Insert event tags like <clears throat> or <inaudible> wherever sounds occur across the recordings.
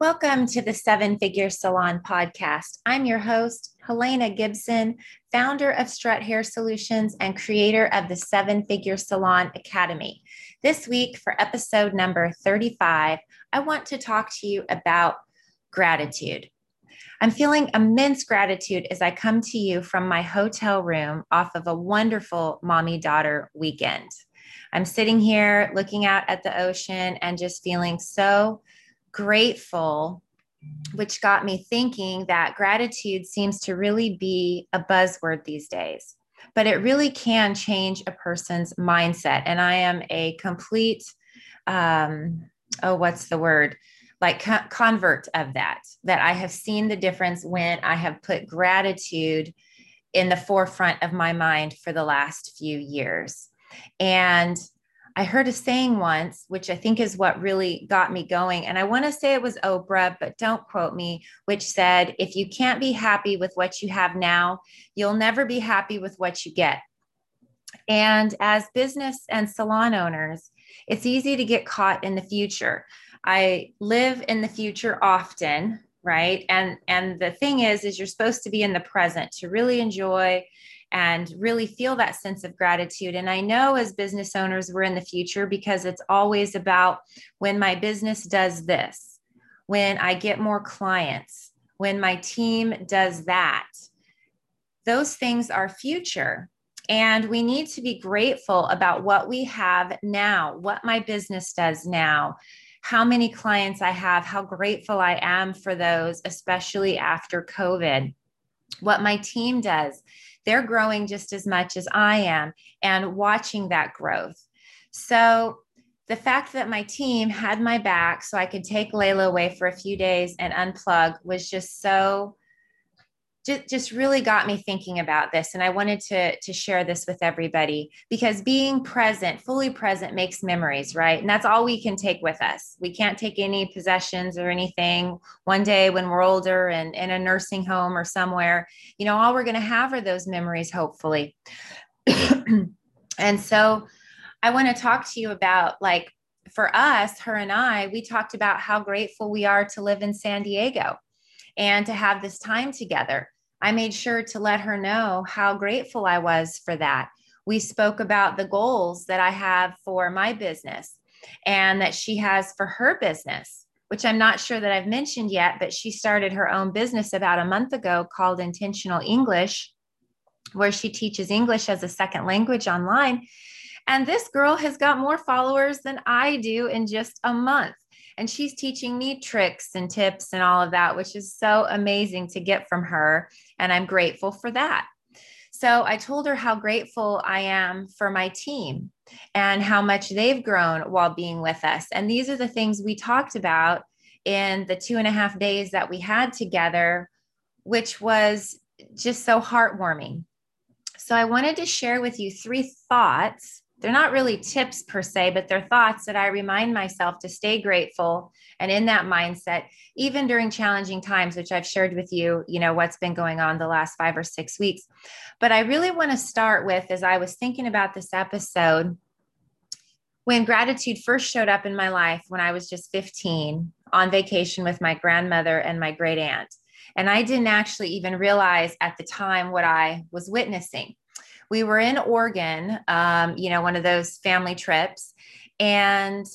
Welcome to the Seven Figure Salon podcast. I'm your host, Helena Gibson, founder of Strut Hair Solutions and creator of the Seven Figure Salon Academy. This week, for episode number 35, I want to talk to you about gratitude. I'm feeling immense gratitude as I come to you from my hotel room off of a wonderful mommy daughter weekend. I'm sitting here looking out at the ocean and just feeling so grateful, which got me thinking that gratitude seems to really be a buzzword these days, but it really can change a person's mindset. And I am a complete, um, oh, what's the word? Like co- convert of that, that I have seen the difference when I have put gratitude in the forefront of my mind for the last few years. And I heard a saying once, which I think is what really got me going. And I want to say it was Oprah, but don't quote me, which said, if you can't be happy with what you have now, you'll never be happy with what you get. And as business and salon owners, it's easy to get caught in the future. I live in the future often, right? And and the thing is is you're supposed to be in the present to really enjoy and really feel that sense of gratitude. And I know as business owners, we're in the future because it's always about when my business does this, when I get more clients, when my team does that. Those things are future. And we need to be grateful about what we have now, what my business does now, how many clients I have, how grateful I am for those, especially after COVID, what my team does they're growing just as much as I am and watching that growth. So the fact that my team had my back so I could take Layla away for a few days and unplug was just so just, just really got me thinking about this and i wanted to to share this with everybody because being present fully present makes memories right? And that's all we can take with us. We can't take any possessions or anything. One day when we're older and in a nursing home or somewhere you know all we're going to have are those memories hopefully. <clears throat> And so i want to talk to you about like for us her and i we talked about how grateful we are to live in san diego and to have this time together I made sure to let her know how grateful I was for that. We spoke about the goals that I have for my business and that she has for her business, which I'm not sure that I've mentioned yet, but she started her own business about a month ago called Intentional English, where she teaches English as a second language online. And this girl has got more followers than I do in just a month. And she's teaching me tricks and tips and all of that, which is so amazing to get from her. And I'm grateful for that. So I told her how grateful I am for my team and how much they've grown while being with us. And these are the things we talked about in the two and a half days that we had together, which was just so heartwarming. So I wanted to share with you three thoughts they're not really tips per se, but they're thoughts that I remind myself to stay grateful and in that mindset, even during challenging times, which I've shared with you, you know, what's been going on the last five or six weeks. But I really want to start with, as I was thinking about this episode, when gratitude first showed up in my life when I was just 15 on vacation with my grandmother and my great aunt. And I didn't actually even realize at the time what I was witnessing we were in Oregon, um, you know, one of those family trips, and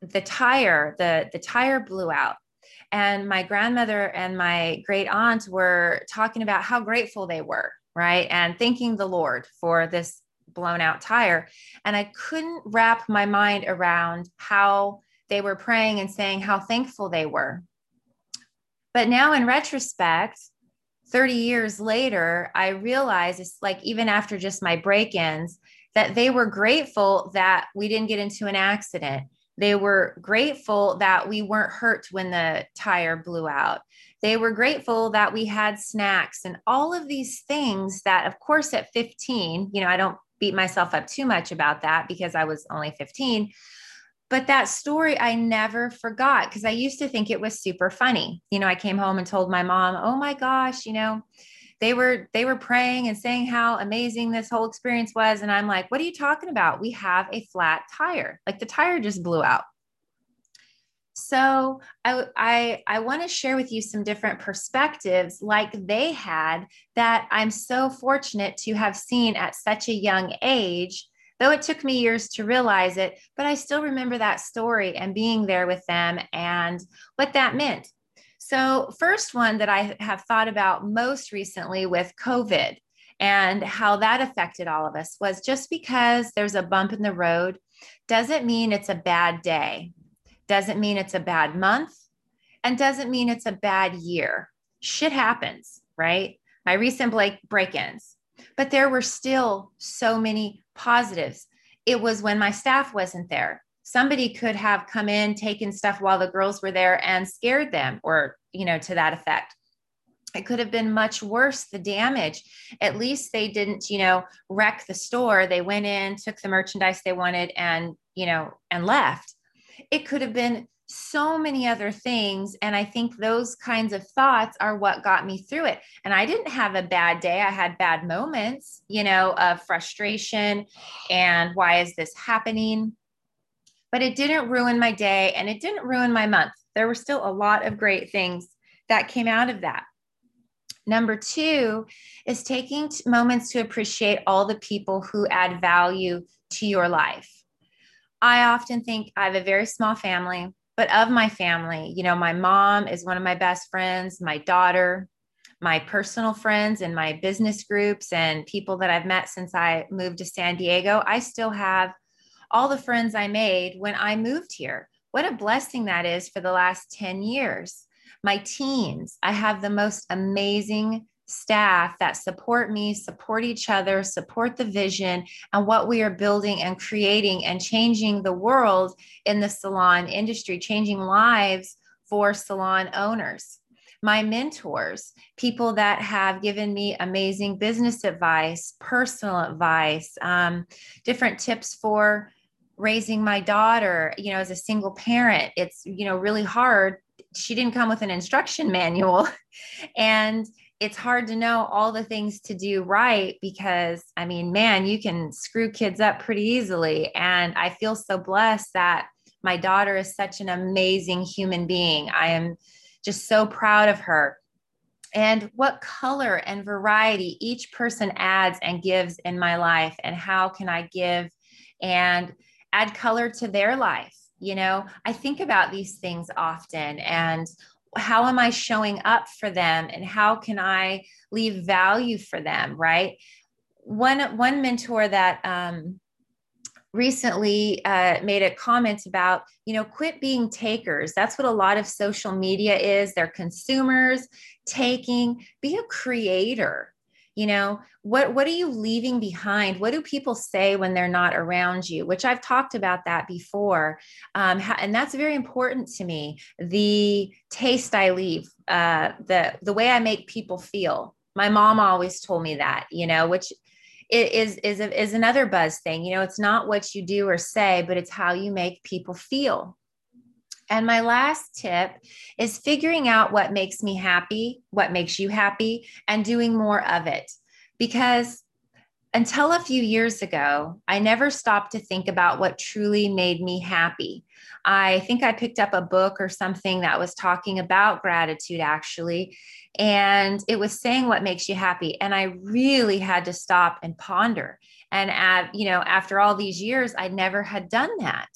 the tire, the the tire blew out. And my grandmother and my great aunt were talking about how grateful they were, right? And thanking the Lord for this blown out tire. And I couldn't wrap my mind around how they were praying and saying how thankful they were. But now, in retrospect, 30 years later, I realized it's like even after just my break ins, that they were grateful that we didn't get into an accident. They were grateful that we weren't hurt when the tire blew out. They were grateful that we had snacks and all of these things that, of course, at 15, you know, I don't beat myself up too much about that because I was only 15 but that story I never forgot because I used to think it was super funny. You know, I came home and told my mom, "Oh my gosh, you know, they were they were praying and saying how amazing this whole experience was." And I'm like, "What are you talking about? We have a flat tire. Like the tire just blew out." So I I, I want to share with you some different perspectives like they had that I'm so fortunate to have seen at such a young age. Though it took me years to realize it, but I still remember that story and being there with them and what that meant. So, first one that I have thought about most recently with COVID and how that affected all of us was just because there's a bump in the road doesn't mean it's a bad day doesn't mean it's a bad month and doesn't mean it's a bad year. Shit happens, right? My recent break ins, but there were still so many positives. It was when my staff wasn't there. Somebody could have come in, taken stuff while the girls were there and scared them, or, you know, to that effect. It could have been much worse, the damage. At least they didn't, you know, wreck the store. They went in, took the merchandise they wanted, and, you know, and left it could have been so many other things. And I think those kinds of thoughts are what got me through it. And I didn't have a bad day. I had bad moments, you know, of frustration and why is this happening? But it didn't ruin my day and it didn't ruin my month. There were still a lot of great things that came out of that. Number two is taking moments to appreciate all the people who add value to your life. I often think I have a very small family, but of my family, you know, my mom is one of my best friends, my daughter, my personal friends and my business groups and people that I've met since I moved to San Diego. I still have all the friends I made when I moved here. What a blessing that is for the last 10 years. My teens, I have the most amazing staff that support me, support each other, support the vision and what we are building and creating and changing the world in the salon industry, changing lives for salon owners. My mentors, people that have given me amazing business advice, personal advice, um, different tips for raising my daughter you know as a single parent it's you know really hard she didn't come with an instruction manual <laughs> and it's hard to know all the things to do right because I mean, man, you can screw kids up pretty easily. And I feel so blessed that my daughter is such an amazing human being. I am just so proud of her. And what color and variety each person adds and gives in my life, and how can I give and add color to their life? You know, I think about these things often and how am I showing up for them and how can I leave value for them, right? One one mentor that um, recently uh, made a comment about, you know, quit being takers. That's what a lot of social media is. They're consumers taking. Be a creator you know what what are you leaving behind? What do people say when they're not around you? Which i've talked about that before. Um, and that's very important to me the taste i leave uh, the the way i make people feel. My mom always told me that you know which is is is another buzz thing. You know it's not what you do or say but it's how you make people feel and my last tip is figuring out what makes me happy, what makes you happy, and doing more of it. Because until a few years ago, I never stopped to think about what truly made me happy. I think I picked up a book or something that was talking about gratitude, actually, and it was saying what makes you happy. And I really had to stop and ponder. And at, you know, after all these years, I never had done that.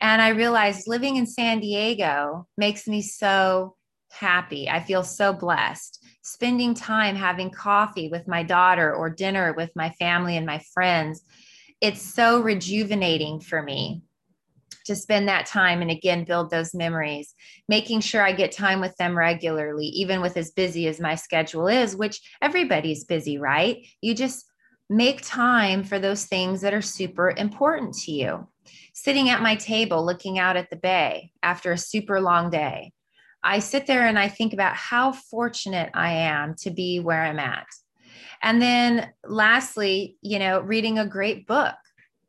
And I realized living in San Diego makes me so happy. I feel so blessed. Spending time having coffee with my daughter or dinner with my family and my friends, it's so rejuvenating for me to spend that time and again build those memories making sure i get time with them regularly even with as busy as my schedule is which everybody's busy right you just make time for those things that are super important to you sitting at my table looking out at the bay after a super long day, I sit there and I think about how fortunate I am to be where I'm at. And then lastly, you know, reading a great book.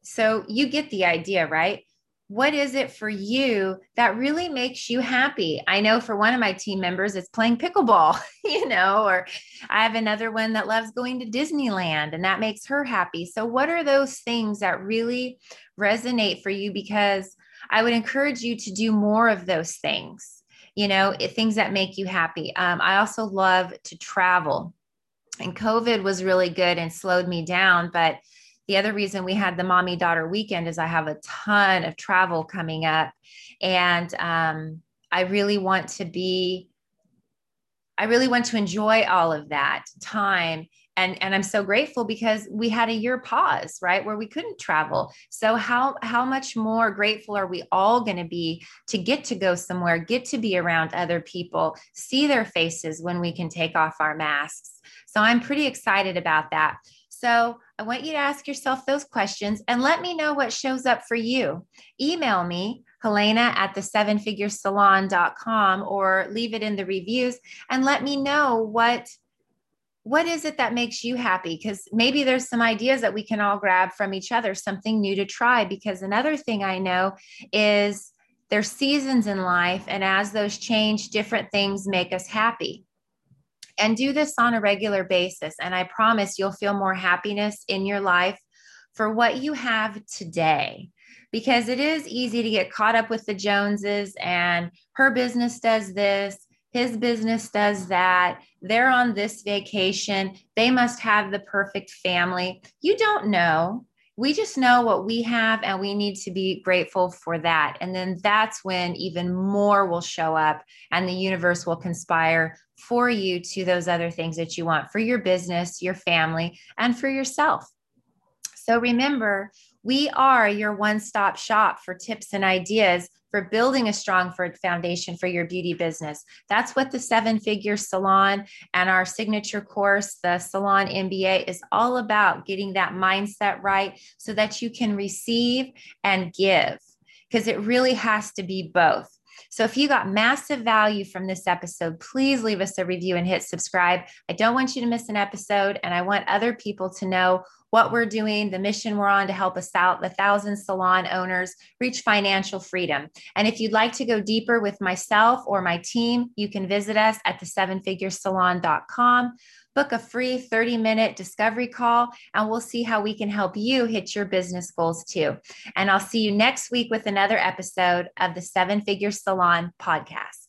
So you get the idea, right? what is it for you that really makes you happy? I know for one of my team members, it's playing pickleball, <laughs> you know, or I have another one that loves going to Disneyland and that makes her happy. So, what are those things that really resonate for you? Because I would encourage you to do more of those things, you know, things that make you happy. Um, I also love to travel. And COVID was really good and slowed me down. But the other reason we had the mommy daughter weekend is I have a ton of travel coming up. And um, I really want to be, I really want to enjoy all of that time and and i'm so grateful because we had a year pause right where we couldn't travel. So how how much more grateful are we all going to be to get to go somewhere get to be around other people see their faces when we can take off our masks? So i'm pretty excited about that. So I want you to ask yourself those questions and let me know what shows up for you. Email me, Helena at the seven figure salon.com, or leave it in the reviews and let me know what what is it that makes you happy? Because maybe there's some ideas that we can all grab from each other, something new to try. Because another thing I know is there's seasons in life, and as those change, different things make us happy. And do this on a regular basis. And I promise you'll feel more happiness in your life for what you have today because it is easy to get caught up with the Joneses and her business does this his business does that. They're on this vacation. They must have the perfect family. You don't know. We just know what we have, and we need to be grateful for that. And then that's when even more will show up, and the universe will conspire for you to those other things that you want for your business, your family, and for yourself. So remember, we are your one stop shop for tips and ideas for building a strong foundation for your beauty business. That's what the seven figure salon and our signature course, the Salon MBA, is all about getting that mindset right so that you can receive and give, because it really has to be both. So if you got massive value from this episode, please leave us a review and hit subscribe. I don't want you to miss an episode, and I want other people to know what we're doing, the mission we're on to help us out, the thousand salon owners reach financial freedom. And if you'd like to go deeper with myself or my team, you can visit us at the sevenfiguresalon.com. Book a free 30 minute discovery call, and we'll see how we can help you hit your business goals too. And I'll see you next week with another episode of the Seven Figure Salon podcast.